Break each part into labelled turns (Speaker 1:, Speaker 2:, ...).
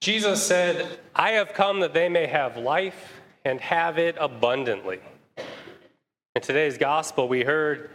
Speaker 1: Jesus said, I have come that they may have life and have it abundantly. In today's gospel, we heard,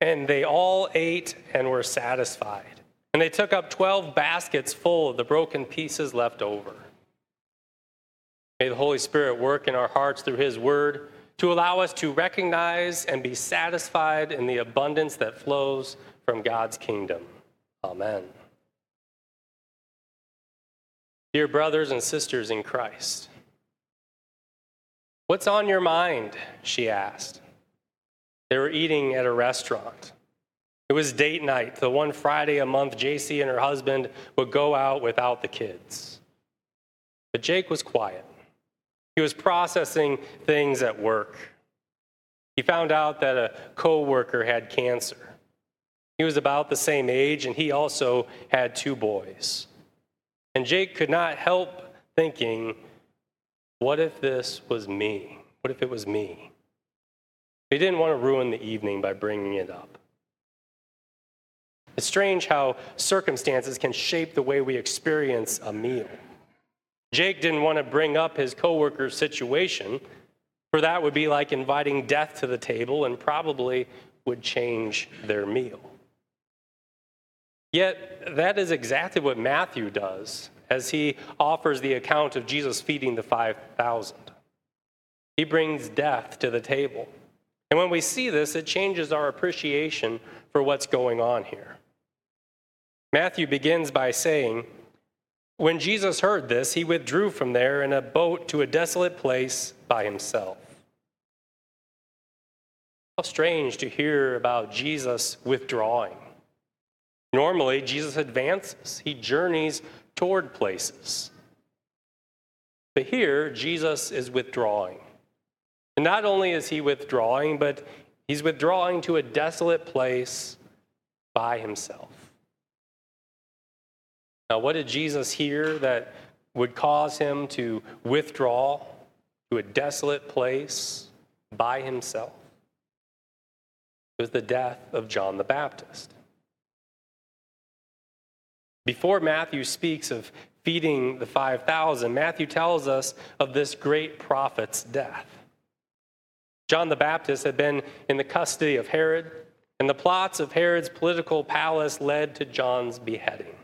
Speaker 1: and they all ate and were satisfied. And they took up 12 baskets full of the broken pieces left over. May the Holy Spirit work in our hearts through His word to allow us to recognize and be satisfied in the abundance that flows from God's kingdom. Amen. Dear brothers and sisters in Christ, what's on your mind? She asked. They were eating at a restaurant. It was date night, the one Friday a month JC and her husband would go out without the kids. But Jake was quiet. He was processing things at work. He found out that a coworker had cancer. He was about the same age, and he also had two boys. And Jake could not help thinking, what if this was me? What if it was me? He didn't want to ruin the evening by bringing it up. It's strange how circumstances can shape the way we experience a meal. Jake didn't want to bring up his coworker's situation, for that would be like inviting death to the table and probably would change their meal. Yet, that is exactly what Matthew does as he offers the account of Jesus feeding the 5,000. He brings death to the table. And when we see this, it changes our appreciation for what's going on here. Matthew begins by saying, when Jesus heard this, he withdrew from there in a boat to a desolate place by himself. How strange to hear about Jesus withdrawing. Normally, Jesus advances, he journeys toward places. But here, Jesus is withdrawing. And not only is he withdrawing, but he's withdrawing to a desolate place by himself. Now, what did Jesus hear that would cause him to withdraw to a desolate place by himself? It was the death of John the Baptist. Before Matthew speaks of feeding the 5,000, Matthew tells us of this great prophet's death. John the Baptist had been in the custody of Herod, and the plots of Herod's political palace led to John's beheading.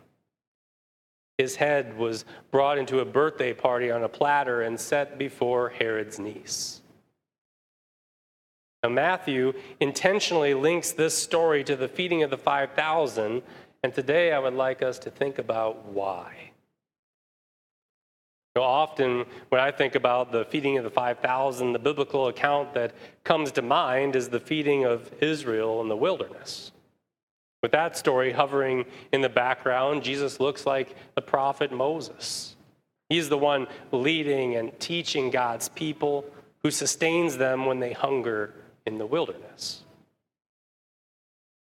Speaker 1: His head was brought into a birthday party on a platter and set before Herod's niece. Now, Matthew intentionally links this story to the feeding of the 5,000, and today I would like us to think about why. You know, often, when I think about the feeding of the 5,000, the biblical account that comes to mind is the feeding of Israel in the wilderness. With that story hovering in the background, Jesus looks like the prophet Moses. He's the one leading and teaching God's people who sustains them when they hunger in the wilderness.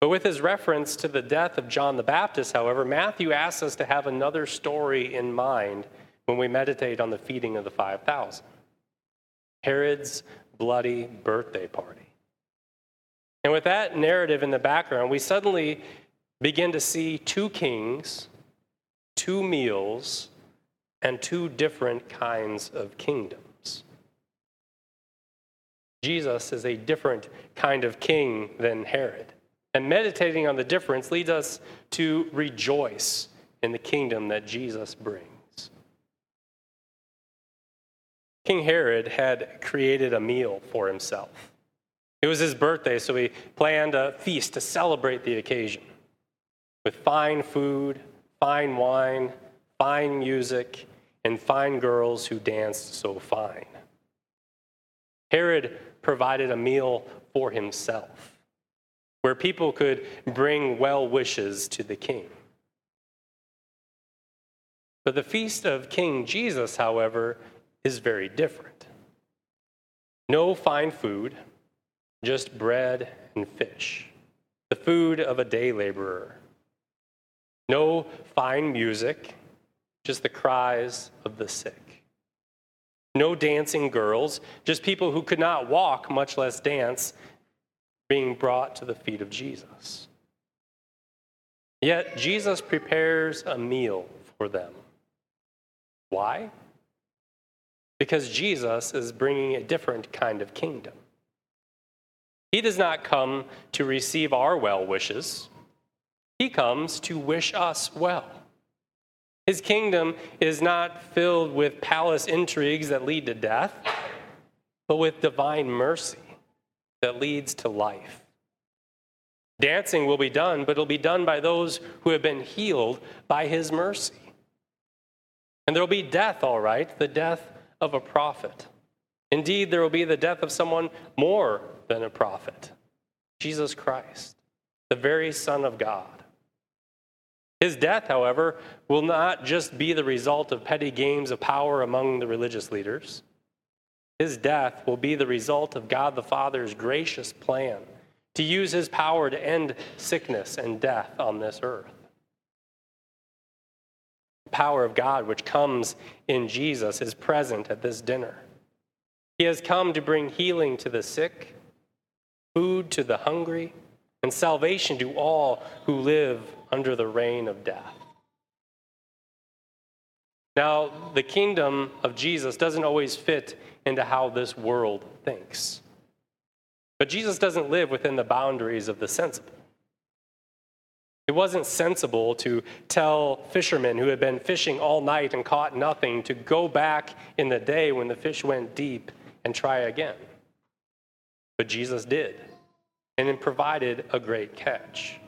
Speaker 1: But with his reference to the death of John the Baptist, however, Matthew asks us to have another story in mind when we meditate on the feeding of the 5,000 Herod's bloody birthday party. And with that narrative in the background, we suddenly begin to see two kings, two meals, and two different kinds of kingdoms. Jesus is a different kind of king than Herod. And meditating on the difference leads us to rejoice in the kingdom that Jesus brings. King Herod had created a meal for himself. It was his birthday, so he planned a feast to celebrate the occasion with fine food, fine wine, fine music, and fine girls who danced so fine. Herod provided a meal for himself where people could bring well wishes to the king. But the feast of King Jesus, however, is very different. No fine food just bread and fish, the food of a day laborer. No fine music, just the cries of the sick. No dancing girls, just people who could not walk, much less dance, being brought to the feet of Jesus. Yet Jesus prepares a meal for them. Why? Because Jesus is bringing a different kind of kingdom. He does not come to receive our well wishes, He comes to wish us well. His kingdom is not filled with palace intrigues that lead to death, but with divine mercy that leads to life. Dancing will be done, but it'll be done by those who have been healed by his mercy. And there will be death, all right, the death of a prophet. Indeed, there will be the death of someone more than a prophet Jesus Christ, the very Son of God. His death, however, will not just be the result of petty games of power among the religious leaders. His death will be the result of God the Father's gracious plan to use his power to end sickness and death on this earth. The power of God, which comes in Jesus, is present at this dinner. He has come to bring healing to the sick, food to the hungry, and salvation to all who live under the reign of death. Now, the kingdom of Jesus doesn't always fit into how this world thinks. But Jesus doesn't live within the boundaries of the sensible. It wasn't sensible to tell fishermen who had been fishing all night and caught nothing to go back in the day when the fish went deep and try again. But Jesus did, and it provided a great catch.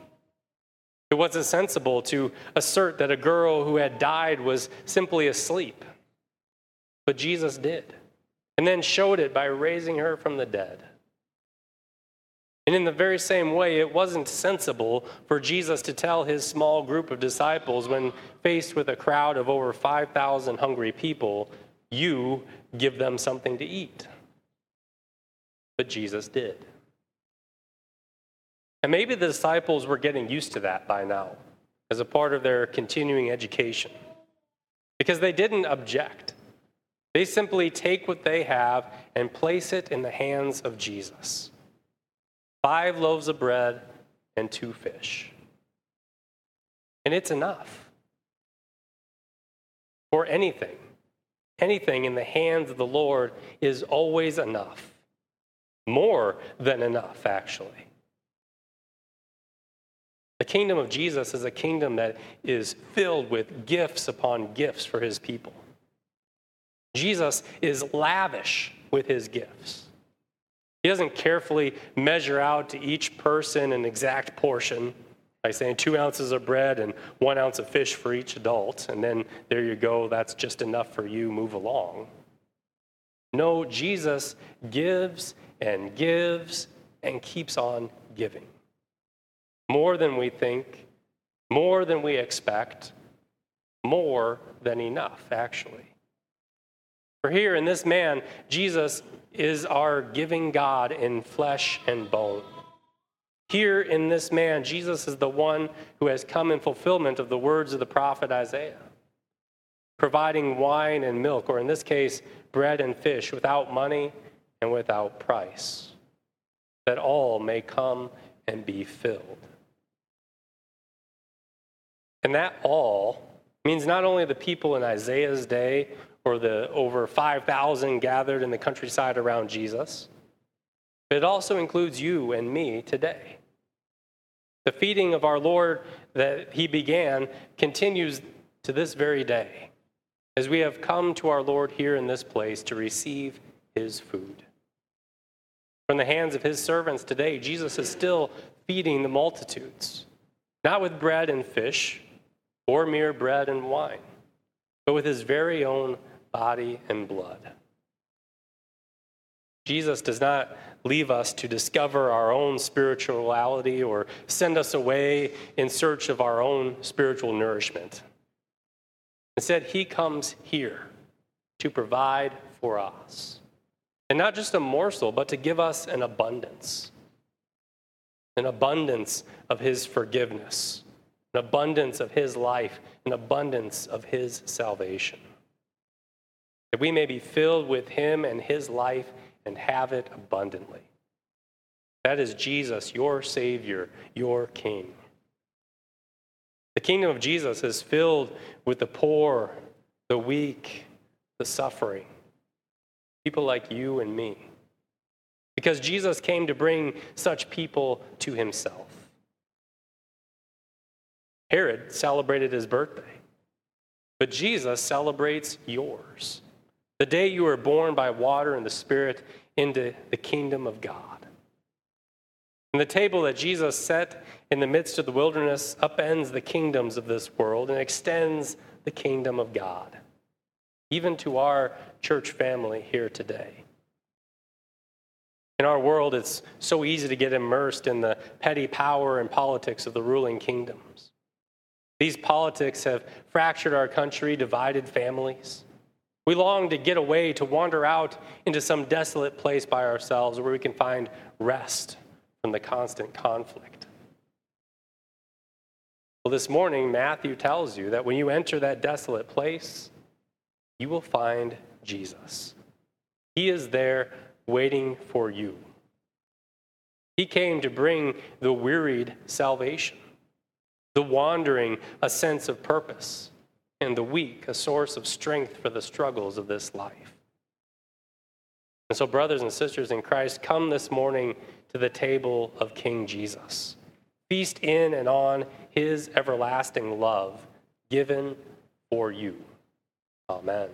Speaker 1: It wasn't sensible to assert that a girl who had died was simply asleep. But Jesus did, and then showed it by raising her from the dead. And in the very same way, it wasn't sensible for Jesus to tell his small group of disciples, when faced with a crowd of over 5,000 hungry people, you give them something to eat. But Jesus did. And maybe the disciples were getting used to that by now as a part of their continuing education because they didn't object. They simply take what they have and place it in the hands of Jesus five loaves of bread and two fish. And it's enough for anything. Anything in the hands of the Lord is always enough. More than enough, actually. The kingdom of Jesus is a kingdom that is filled with gifts upon gifts for his people. Jesus is lavish with his gifts. He doesn't carefully measure out to each person an exact portion by saying two ounces of bread and one ounce of fish for each adult, and then there you go, that's just enough for you, move along. No, Jesus gives and gives and keeps on giving more than we think, more than we expect, more than enough, actually. For here in this man, Jesus is our giving God in flesh and bone. Here in this man, Jesus is the one who has come in fulfillment of the words of the prophet Isaiah, providing wine and milk, or in this case, bread and fish, without money and without price, that all may come and be filled. And that all means not only the people in Isaiah's day or the over 5,000 gathered in the countryside around Jesus, but it also includes you and me today. The feeding of our Lord that he began continues to this very day as we have come to our Lord here in this place to receive his food. From the hands of his servants today, Jesus is still feeding the multitudes, not with bread and fish or mere bread and wine, but with his very own body and blood. Jesus does not leave us to discover our own spirituality or send us away in search of our own spiritual nourishment. Instead, he comes here to provide for us. And not just a morsel, but to give us an abundance an abundance of his forgiveness an abundance of his life, an abundance of his salvation. That we may be filled with him and his life and have it abundantly. That is Jesus, your Savior, your King. The kingdom of Jesus is filled with the poor the weak, the suffering, people like you and me. Because Jesus came to bring such people to himself. Herod celebrated his birthday, but Jesus celebrates yours. The day you were born by water and the Spirit into the kingdom of God. And the table that Jesus set in the midst of the wilderness upends the kingdoms of this world and extends the kingdom of God, even to our church family here today. In our world, it's so easy to get immersed in the petty power and politics of the ruling kingdoms. These politics have fractured our country, divided families. We long to get away, to wander out into some desolate place by ourselves where we can find rest from the constant conflict. Well, this morning, Matthew tells you that when you enter that desolate place, you will find Jesus. He is there waiting for you. He came to bring the wearied salvation, the wandering a sense of purpose, and the weak a source of strength for the struggles of this life. And so, brothers and sisters in Christ, come this morning to the table of King Jesus. Feast in and on his everlasting love given for you. Amen.